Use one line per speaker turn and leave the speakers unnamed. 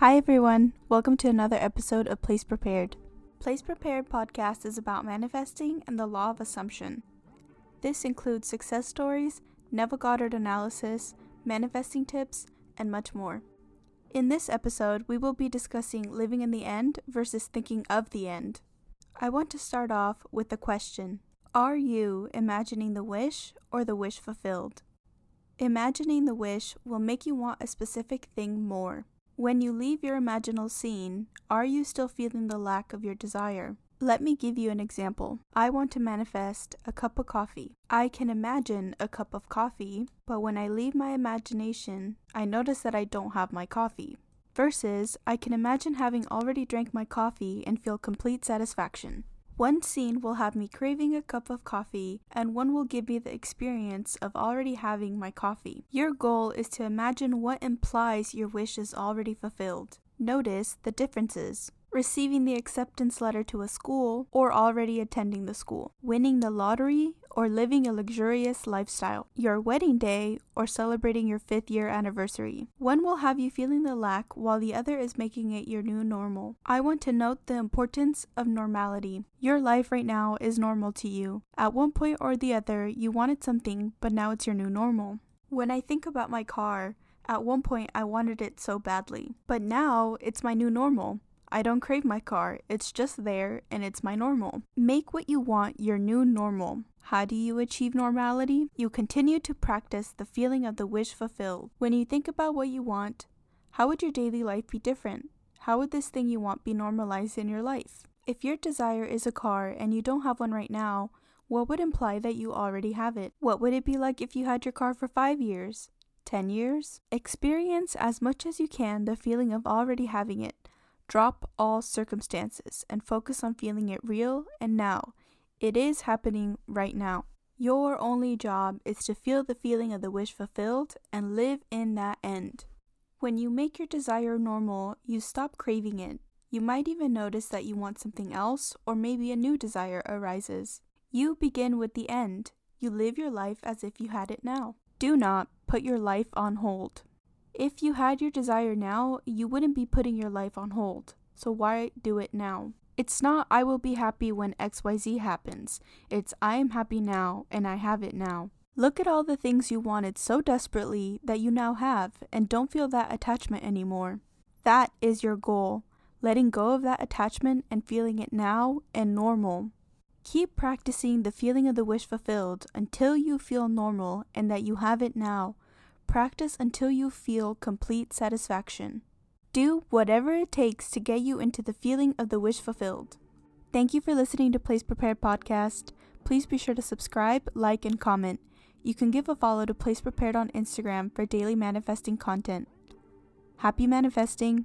Hi, everyone. Welcome to another episode of Place Prepared. Place Prepared podcast is about manifesting and the law of assumption. This includes success stories, Neville Goddard analysis, manifesting tips, and much more. In this episode, we will be discussing living in the end versus thinking of the end. I want to start off with the question Are you imagining the wish or the wish fulfilled? Imagining the wish will make you want a specific thing more. When you leave your imaginal scene, are you still feeling the lack of your desire? Let me give you an example. I want to manifest a cup of coffee. I can imagine a cup of coffee, but when I leave my imagination, I notice that I don't have my coffee. Versus, I can imagine having already drank my coffee and feel complete satisfaction. One scene will have me craving a cup of coffee, and one will give me the experience of already having my coffee. Your goal is to imagine what implies your wish is already fulfilled. Notice the differences receiving the acceptance letter to a school, or already attending the school, winning the lottery, or living a luxurious lifestyle, your wedding day, or celebrating your fifth year anniversary. One will have you feeling the lack, while the other is making it your new normal. I want to note the importance of normality. Your life right now is normal to you. At one point or the other, you wanted something, but now it's your new normal. When I think about my car, at one point I wanted it so badly, but now it's my new normal. I don't crave my car, it's just there and it's my normal. Make what you want your new normal. How do you achieve normality? You continue to practice the feeling of the wish fulfilled. When you think about what you want, how would your daily life be different? How would this thing you want be normalized in your life? If your desire is a car and you don't have one right now, what would imply that you already have it? What would it be like if you had your car for five years? 10 years? Experience as much as you can the feeling of already having it. Drop all circumstances and focus on feeling it real and now. It is happening right now. Your only job is to feel the feeling of the wish fulfilled and live in that end. When you make your desire normal, you stop craving it. You might even notice that you want something else, or maybe a new desire arises. You begin with the end. You live your life as if you had it now. Do not put your life on hold. If you had your desire now, you wouldn't be putting your life on hold. So why do it now? It's not I will be happy when XYZ happens. It's I am happy now and I have it now. Look at all the things you wanted so desperately that you now have and don't feel that attachment anymore. That is your goal. Letting go of that attachment and feeling it now and normal. Keep practicing the feeling of the wish fulfilled until you feel normal and that you have it now. Practice until you feel complete satisfaction. Do whatever it takes to get you into the feeling of the wish fulfilled. Thank you for listening to Place Prepared Podcast. Please be sure to subscribe, like, and comment. You can give a follow to Place Prepared on Instagram for daily manifesting content. Happy manifesting!